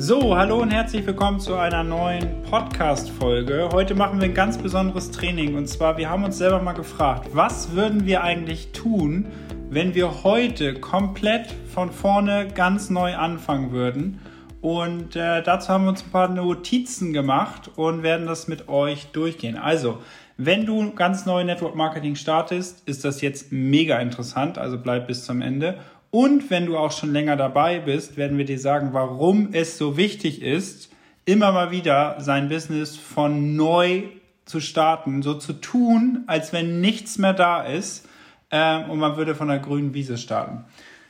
So, hallo und herzlich willkommen zu einer neuen Podcast-Folge. Heute machen wir ein ganz besonderes Training und zwar, wir haben uns selber mal gefragt, was würden wir eigentlich tun, wenn wir heute komplett von vorne ganz neu anfangen würden? Und äh, dazu haben wir uns ein paar Notizen gemacht und werden das mit euch durchgehen. Also, wenn du ganz neu Network Marketing startest, ist das jetzt mega interessant, also bleib bis zum Ende. Und wenn du auch schon länger dabei bist, werden wir dir sagen, warum es so wichtig ist, immer mal wieder sein Business von neu zu starten, so zu tun, als wenn nichts mehr da ist äh, und man würde von der grünen Wiese starten.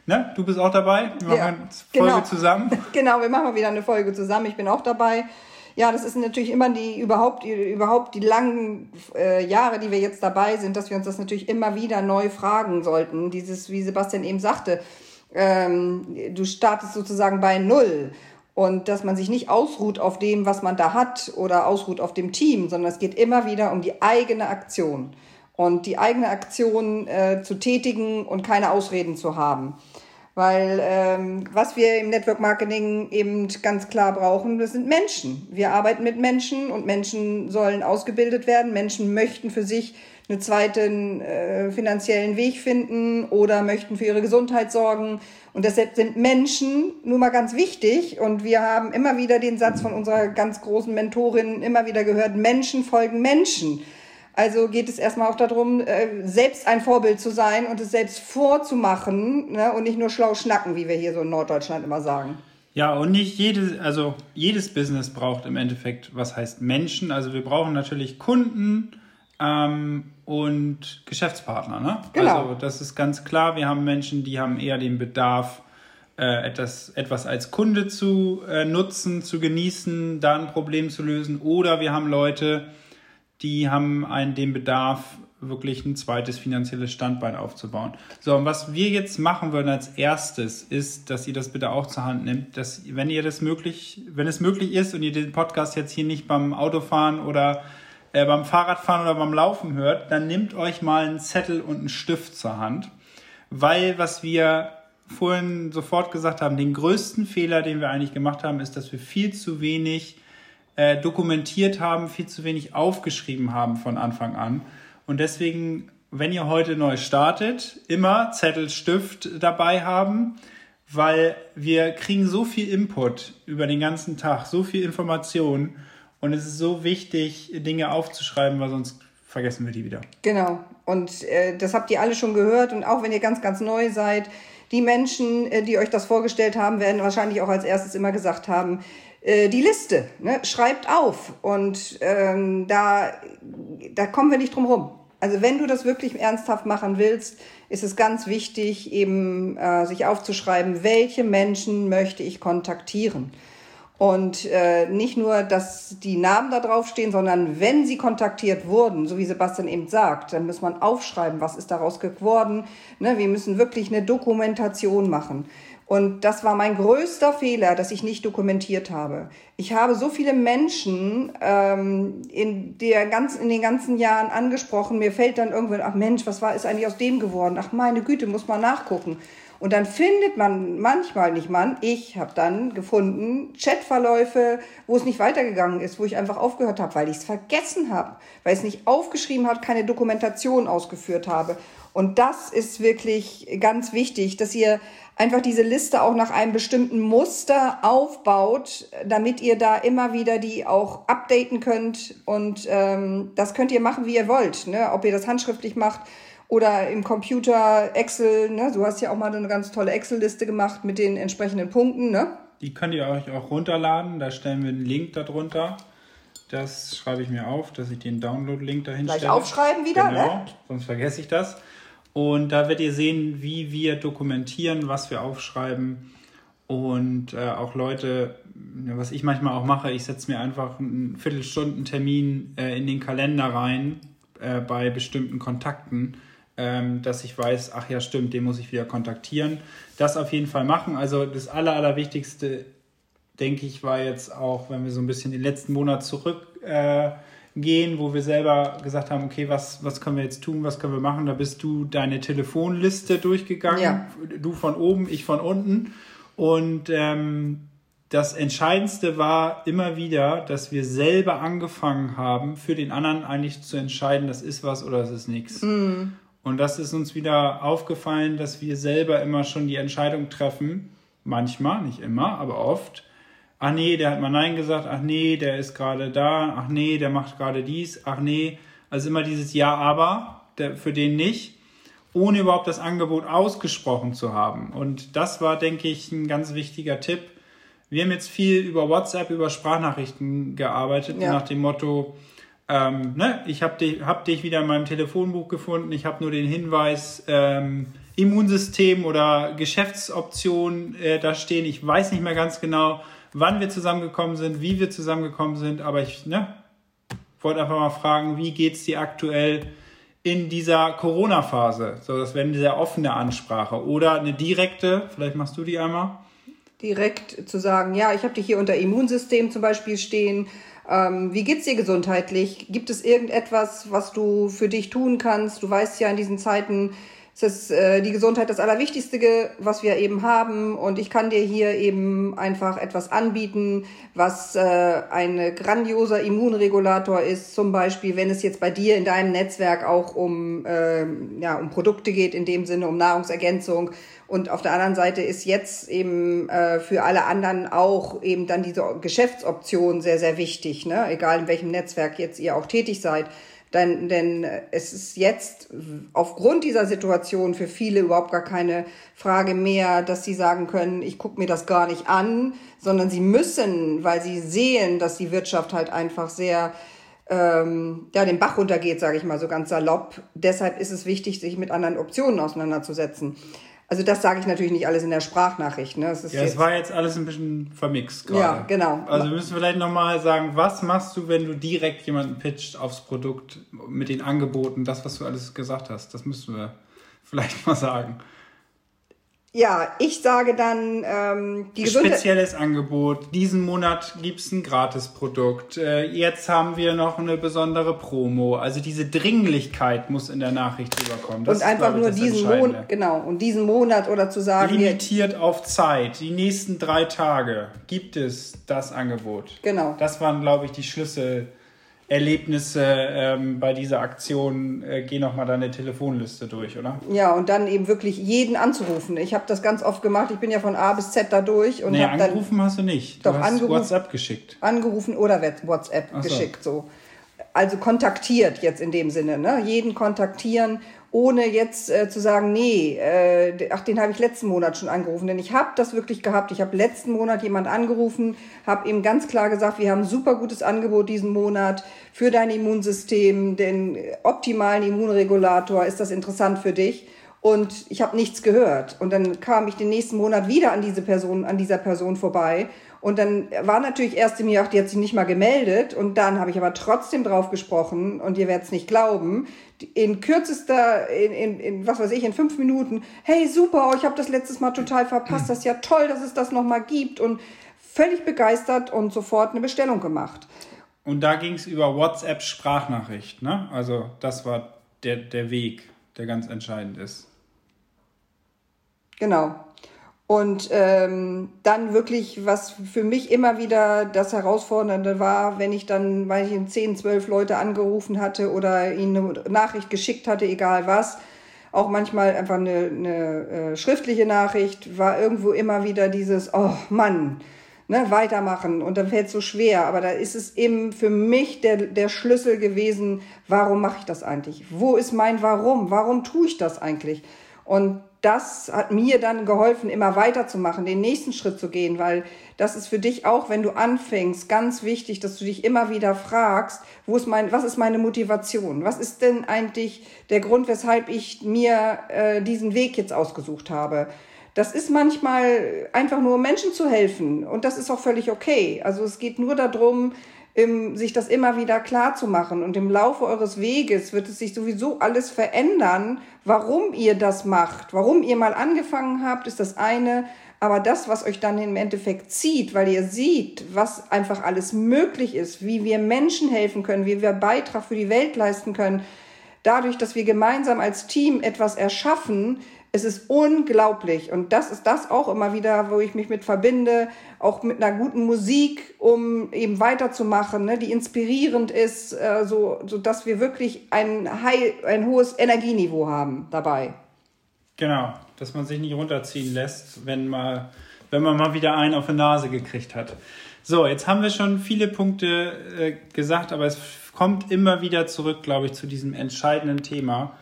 Ne? Du bist auch dabei? Wir machen ja, eine Folge genau. zusammen. genau, wir machen mal wieder eine Folge zusammen. Ich bin auch dabei. Ja, das ist natürlich immer die überhaupt überhaupt die langen äh, Jahre, die wir jetzt dabei sind, dass wir uns das natürlich immer wieder neu fragen sollten. Dieses, wie Sebastian eben sagte, ähm, du startest sozusagen bei Null und dass man sich nicht ausruht auf dem, was man da hat oder ausruht auf dem Team, sondern es geht immer wieder um die eigene Aktion und die eigene Aktion äh, zu tätigen und keine Ausreden zu haben. Weil ähm, was wir im Network Marketing eben ganz klar brauchen, das sind Menschen. Wir arbeiten mit Menschen und Menschen sollen ausgebildet werden. Menschen möchten für sich einen zweiten äh, finanziellen Weg finden oder möchten für ihre Gesundheit sorgen. Und deshalb sind Menschen nun mal ganz wichtig. Und wir haben immer wieder den Satz von unserer ganz großen Mentorin immer wieder gehört, Menschen folgen Menschen. Also geht es erstmal auch darum, äh, selbst ein Vorbild zu sein und es selbst vorzumachen ne? und nicht nur schlau schnacken, wie wir hier so in Norddeutschland immer sagen. Ja, und nicht jedes, also jedes Business braucht im Endeffekt, was heißt Menschen. Also wir brauchen natürlich Kunden ähm, und Geschäftspartner. Ne? Genau. Also das ist ganz klar. Wir haben Menschen, die haben eher den Bedarf, äh, etwas, etwas als Kunde zu äh, nutzen, zu genießen, da ein Problem zu lösen. Oder wir haben Leute, die haben einen, den Bedarf, wirklich ein zweites finanzielles Standbein aufzubauen. So, und was wir jetzt machen würden als erstes, ist, dass ihr das bitte auch zur Hand nimmt, dass, wenn ihr das möglich, wenn es möglich ist und ihr den Podcast jetzt hier nicht beim Autofahren oder äh, beim Fahrradfahren oder beim Laufen hört, dann nehmt euch mal einen Zettel und einen Stift zur Hand, weil was wir vorhin sofort gesagt haben, den größten Fehler, den wir eigentlich gemacht haben, ist, dass wir viel zu wenig äh, dokumentiert haben, viel zu wenig aufgeschrieben haben von Anfang an. Und deswegen, wenn ihr heute neu startet, immer Zettel, Stift dabei haben, weil wir kriegen so viel Input über den ganzen Tag, so viel Information und es ist so wichtig, Dinge aufzuschreiben, weil sonst vergessen wir die wieder. Genau. Und äh, das habt ihr alle schon gehört. Und auch wenn ihr ganz, ganz neu seid, die Menschen, äh, die euch das vorgestellt haben, werden wahrscheinlich auch als erstes immer gesagt haben, äh, die Liste, ne? schreibt auf. Und ähm, da, da kommen wir nicht drum rum. Also wenn du das wirklich ernsthaft machen willst, ist es ganz wichtig, eben äh, sich aufzuschreiben, welche Menschen möchte ich kontaktieren. Und äh, nicht nur, dass die Namen da draufstehen, sondern wenn sie kontaktiert wurden, so wie Sebastian eben sagt, dann muss man aufschreiben, was ist daraus geworden. Ne, wir müssen wirklich eine Dokumentation machen. Und das war mein größter Fehler, dass ich nicht dokumentiert habe. Ich habe so viele Menschen ähm, in, der ganzen, in den ganzen Jahren angesprochen. Mir fällt dann irgendwann, ach Mensch, was war ist eigentlich aus dem geworden? Ach meine Güte, muss man nachgucken. Und dann findet man manchmal nicht man. Ich habe dann gefunden Chatverläufe, wo es nicht weitergegangen ist, wo ich einfach aufgehört habe, weil ich es vergessen habe, weil ich es nicht aufgeschrieben habe, keine Dokumentation ausgeführt habe. Und das ist wirklich ganz wichtig, dass ihr einfach diese Liste auch nach einem bestimmten Muster aufbaut, damit ihr da immer wieder die auch updaten könnt. Und ähm, das könnt ihr machen, wie ihr wollt. Ne? Ob ihr das handschriftlich macht oder im Computer, Excel. Ne? Du hast ja auch mal eine ganz tolle Excel-Liste gemacht mit den entsprechenden Punkten. Ne? Die könnt ihr euch auch runterladen. Da stellen wir einen Link darunter. Das schreibe ich mir auf, dass ich den Download-Link dahin Gleich stelle. aufschreiben wieder, genau, ne? sonst vergesse ich das. Und da werdet ihr sehen, wie wir dokumentieren, was wir aufschreiben. Und äh, auch Leute, was ich manchmal auch mache, ich setze mir einfach einen Viertelstunden-Termin äh, in den Kalender rein äh, bei bestimmten Kontakten, ähm, dass ich weiß, ach ja, stimmt, den muss ich wieder kontaktieren. Das auf jeden Fall machen. Also das Aller, Allerwichtigste, denke ich, war jetzt auch, wenn wir so ein bisschen den letzten Monat zurück äh, gehen, wo wir selber gesagt haben, okay, was, was können wir jetzt tun, was können wir machen? Da bist du deine Telefonliste durchgegangen, Ja. du von oben, ich von unten. Und ähm, das Entscheidendste war immer wieder, dass wir selber angefangen haben, für den anderen eigentlich zu entscheiden, das ist was oder das ist nichts. Mm. Und das ist uns wieder aufgefallen, dass wir selber immer schon die Entscheidung treffen, manchmal, nicht immer, aber oft. Ach nee, der hat mal Nein gesagt, ach nee, der ist gerade da, ach nee, der macht gerade dies, ach nee. Also immer dieses Ja, aber, der, für den nicht, ohne überhaupt das Angebot ausgesprochen zu haben. Und das war, denke ich, ein ganz wichtiger Tipp. Wir haben jetzt viel über WhatsApp, über Sprachnachrichten gearbeitet, ja. nach dem Motto, ähm, ne, ich habe dich, hab dich wieder in meinem Telefonbuch gefunden, ich habe nur den Hinweis, ähm, Immunsystem oder Geschäftsoption äh, da stehen. Ich weiß nicht mehr ganz genau, wann wir zusammengekommen sind, wie wir zusammengekommen sind, aber ich ne, wollte einfach mal fragen, wie geht's dir aktuell in dieser Corona-Phase? So, das wäre eine sehr offene Ansprache oder eine direkte, vielleicht machst du die einmal. Direkt zu sagen, ja, ich habe dich hier unter Immunsystem zum Beispiel stehen, ähm, wie geht's dir gesundheitlich? Gibt es irgendetwas, was du für dich tun kannst? Du weißt ja in diesen Zeiten, es ist äh, die Gesundheit das Allerwichtigste, was wir eben haben. Und ich kann dir hier eben einfach etwas anbieten, was äh, ein grandioser Immunregulator ist. Zum Beispiel, wenn es jetzt bei dir in deinem Netzwerk auch um, äh, ja, um Produkte geht, in dem Sinne um Nahrungsergänzung und auf der anderen Seite ist jetzt eben äh, für alle anderen auch eben dann diese Geschäftsoption sehr, sehr wichtig, ne? egal in welchem Netzwerk jetzt ihr auch tätig seid. Denn, denn es ist jetzt aufgrund dieser Situation für viele überhaupt gar keine Frage mehr, dass sie sagen können, ich gucke mir das gar nicht an, sondern sie müssen, weil sie sehen, dass die Wirtschaft halt einfach sehr ähm, ja, den Bach runtergeht, sage ich mal so ganz salopp. Deshalb ist es wichtig, sich mit anderen Optionen auseinanderzusetzen. Also das sage ich natürlich nicht alles in der Sprachnachricht. Ne? Das ja, es war jetzt alles ein bisschen vermixt gerade. Ja, genau. Also wir müssen vielleicht nochmal sagen, was machst du, wenn du direkt jemanden pitcht aufs Produkt mit den Angeboten, das, was du alles gesagt hast. Das müssen wir vielleicht mal sagen. Ja, ich sage dann, ähm, die Spezielles Angebot. Diesen Monat gibt's ein Gratisprodukt. Äh, jetzt haben wir noch eine besondere Promo. Also diese Dringlichkeit muss in der Nachricht rüberkommen. Das und einfach nur diesen Monat, genau, und diesen Monat oder zu sagen. Limitiert auf Zeit. Die nächsten drei Tage gibt es das Angebot. Genau. Das waren, glaube ich, die Schlüssel. Erlebnisse ähm, bei dieser Aktion, äh, geh nochmal deine Telefonliste durch, oder? Ja, und dann eben wirklich jeden anzurufen. Ich habe das ganz oft gemacht. Ich bin ja von A bis Z da durch. Und nee, angerufen dann, hast du nicht. Du doch, hast angerufen, WhatsApp geschickt. Angerufen oder WhatsApp so. geschickt, so. Also kontaktiert jetzt in dem Sinne, ne? Jeden kontaktieren ohne jetzt äh, zu sagen, nee, äh, ach, den habe ich letzten Monat schon angerufen. Denn ich habe das wirklich gehabt. Ich habe letzten Monat jemand angerufen, habe ihm ganz klar gesagt, wir haben ein super gutes Angebot diesen Monat für dein Immunsystem, den optimalen Immunregulator. Ist das interessant für dich? Und ich habe nichts gehört. Und dann kam ich den nächsten Monat wieder an diese Person, an dieser Person vorbei und dann war natürlich erst im Jahr, die hat sich nicht mal gemeldet. Und dann habe ich aber trotzdem drauf gesprochen. Und ihr werdet es nicht glauben. In kürzester, in, in, in, was weiß ich, in fünf Minuten. Hey, super, ich habe das letztes Mal total verpasst. Das ist ja toll, dass es das nochmal gibt. Und völlig begeistert und sofort eine Bestellung gemacht. Und da ging es über WhatsApp Sprachnachricht, ne? Also das war der, der Weg, der ganz entscheidend ist. Genau. Und ähm, dann wirklich, was für mich immer wieder das Herausfordernde war, wenn ich dann, weil ich ihn 10, 12 Leute angerufen hatte oder ihnen eine Nachricht geschickt hatte, egal was, auch manchmal einfach eine, eine äh, schriftliche Nachricht, war irgendwo immer wieder dieses, oh Mann, ne, weitermachen und dann fällt es so schwer. Aber da ist es eben für mich der, der Schlüssel gewesen, warum mache ich das eigentlich? Wo ist mein Warum? Warum tue ich das eigentlich? Und das hat mir dann geholfen, immer weiterzumachen, den nächsten Schritt zu gehen, weil das ist für dich auch, wenn du anfängst, ganz wichtig, dass du dich immer wieder fragst, wo ist mein, was ist meine Motivation? Was ist denn eigentlich der Grund, weshalb ich mir äh, diesen Weg jetzt ausgesucht habe? Das ist manchmal einfach nur, Menschen zu helfen und das ist auch völlig okay. Also es geht nur darum, sich das immer wieder klar zu machen. Und im Laufe eures Weges wird es sich sowieso alles verändern, warum ihr das macht. Warum ihr mal angefangen habt, ist das eine. Aber das, was euch dann im Endeffekt zieht, weil ihr seht, was einfach alles möglich ist, wie wir Menschen helfen können, wie wir Beitrag für die Welt leisten können, dadurch, dass wir gemeinsam als Team etwas erschaffen, Es ist unglaublich. Und das ist das auch immer wieder, wo ich mich mit verbinde, auch mit einer guten Musik, um eben weiterzumachen, ne, die inspirierend ist, äh, so, dass wir wirklich ein, high, ein hohes Energieniveau haben dabei. Genau, dass man sich nicht runterziehen lässt, wenn, mal, wenn man mal wieder einen auf die Nase gekriegt hat. So, jetzt haben wir schon viele Punkte äh, gesagt, aber es kommt immer wieder zurück, glaube ich, zu diesem entscheidenden Thema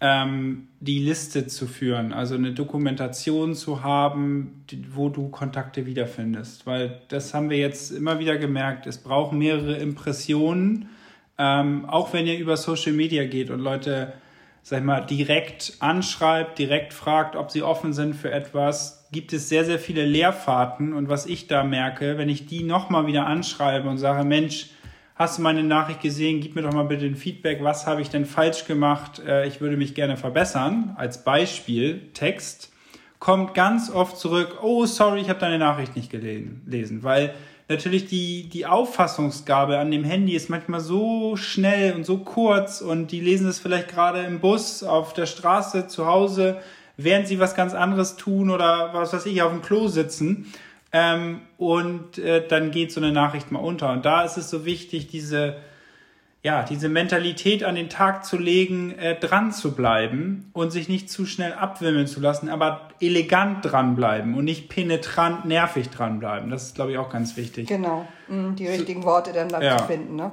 ähm, die Liste zu führen, also eine Dokumentation zu haben, wo du Kontakte wiederfindest. Weil das haben wir jetzt immer wieder gemerkt, es braucht mehrere Impressionen, ähm, auch wenn ihr über Social Media geht und Leute, sag ich mal, direkt anschreibt, direkt fragt, ob sie offen sind für etwas, gibt es sehr, sehr viele Leerfahrten. Und was ich da merke, wenn ich die nochmal wieder anschreibe und sage, Mensch, hast du meine Nachricht gesehen, gib mir doch mal bitte ein Feedback, was habe ich denn falsch gemacht, äh, ich würde mich gerne verbessern, als Beispiel, Text, kommt ganz oft zurück, oh sorry, ich habe deine Nachricht nicht gelesen, weil natürlich die, die Auffassungsgabe an dem Handy ist manchmal so schnell und so kurz und die lesen es vielleicht gerade im Bus, auf der Straße, zu Hause, während sie was ganz anderes tun oder was weiß ich, auf dem Klo sitzen. Ähm, und äh, dann geht so eine Nachricht mal unter. Und da ist es so wichtig, diese, ja, diese Mentalität an den Tag zu legen, äh, dran zu bleiben und sich nicht zu schnell abwimmeln zu lassen, aber elegant dranbleiben und nicht penetrant nervig dranbleiben. Das ist, glaube ich, auch ganz wichtig. Genau, mhm, die richtigen Worte dann da ja. zu finden. Ne?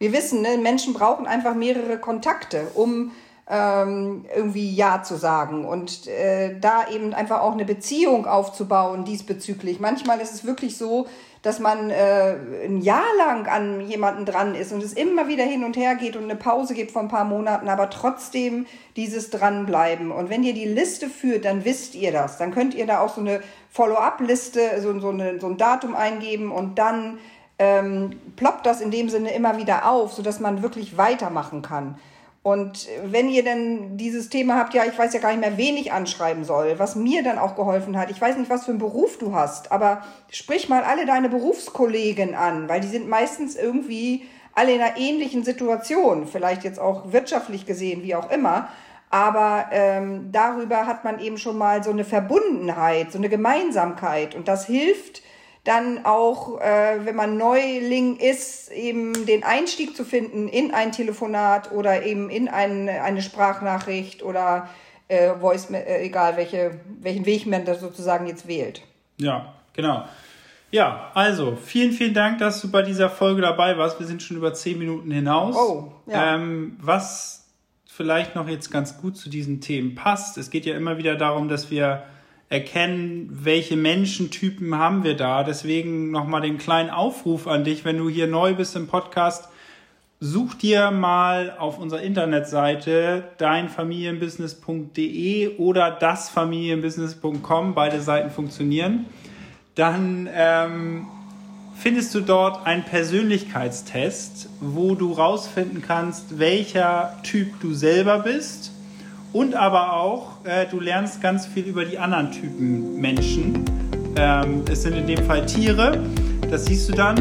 Wir wissen, ne, Menschen brauchen einfach mehrere Kontakte, um ähm, irgendwie Ja zu sagen und äh, da eben einfach auch eine Beziehung aufzubauen diesbezüglich. Manchmal ist es wirklich so, dass man äh, ein Jahr lang an jemanden dran ist und es immer wieder hin und her geht und eine Pause gibt von ein paar Monaten, aber trotzdem dieses Dranbleiben. Und wenn ihr die Liste führt, dann wisst ihr das. Dann könnt ihr da auch so eine Follow-up-Liste, so, so, so ein Datum eingeben und dann ähm, ploppt das in dem Sinne immer wieder auf, sodass man wirklich weitermachen kann. Und wenn ihr dann dieses Thema habt, ja, ich weiß ja gar nicht mehr, wen ich anschreiben soll, was mir dann auch geholfen hat. Ich weiß nicht, was für einen Beruf du hast, aber sprich mal alle deine Berufskollegen an, weil die sind meistens irgendwie alle in einer ähnlichen Situation, vielleicht jetzt auch wirtschaftlich gesehen, wie auch immer. Aber ähm, darüber hat man eben schon mal so eine Verbundenheit, so eine Gemeinsamkeit. Und das hilft, dann auch, äh, wenn man Neuling ist, eben den Einstieg zu finden in ein Telefonat oder eben in ein, eine Sprachnachricht oder äh, Voice, äh, egal welche, welchen Weg man da sozusagen jetzt wählt. Ja, genau. Ja, also vielen, vielen Dank, dass du bei dieser Folge dabei warst. Wir sind schon über zehn Minuten hinaus. Oh, ja. Ähm, was vielleicht noch jetzt ganz gut zu diesen Themen passt. Es geht ja immer wieder darum, dass wir erkennen, welche Menschentypen haben wir da. Deswegen nochmal den kleinen Aufruf an dich, wenn du hier neu bist im Podcast, such dir mal auf unserer Internetseite deinfamilienbusiness.de oder dasfamilienbusiness.com, beide Seiten funktionieren. Dann ähm, findest du dort einen Persönlichkeitstest, wo du rausfinden kannst, welcher Typ du selber bist und aber auch, äh, du lernst ganz viel über die anderen Typen Menschen. Ähm, es sind in dem Fall Tiere, das siehst du dann.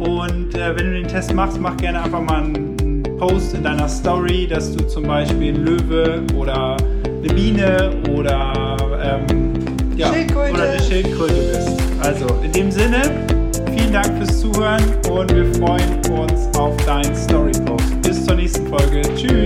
Und äh, wenn du den Test machst, mach gerne einfach mal einen Post in deiner Story, dass du zum Beispiel ein Löwe oder eine Biene oder, ähm, ja, oder eine Schildkröte bist. Also in dem Sinne, vielen Dank fürs Zuhören und wir freuen uns auf deinen Story-Post. Bis zur nächsten Folge. Tschüss.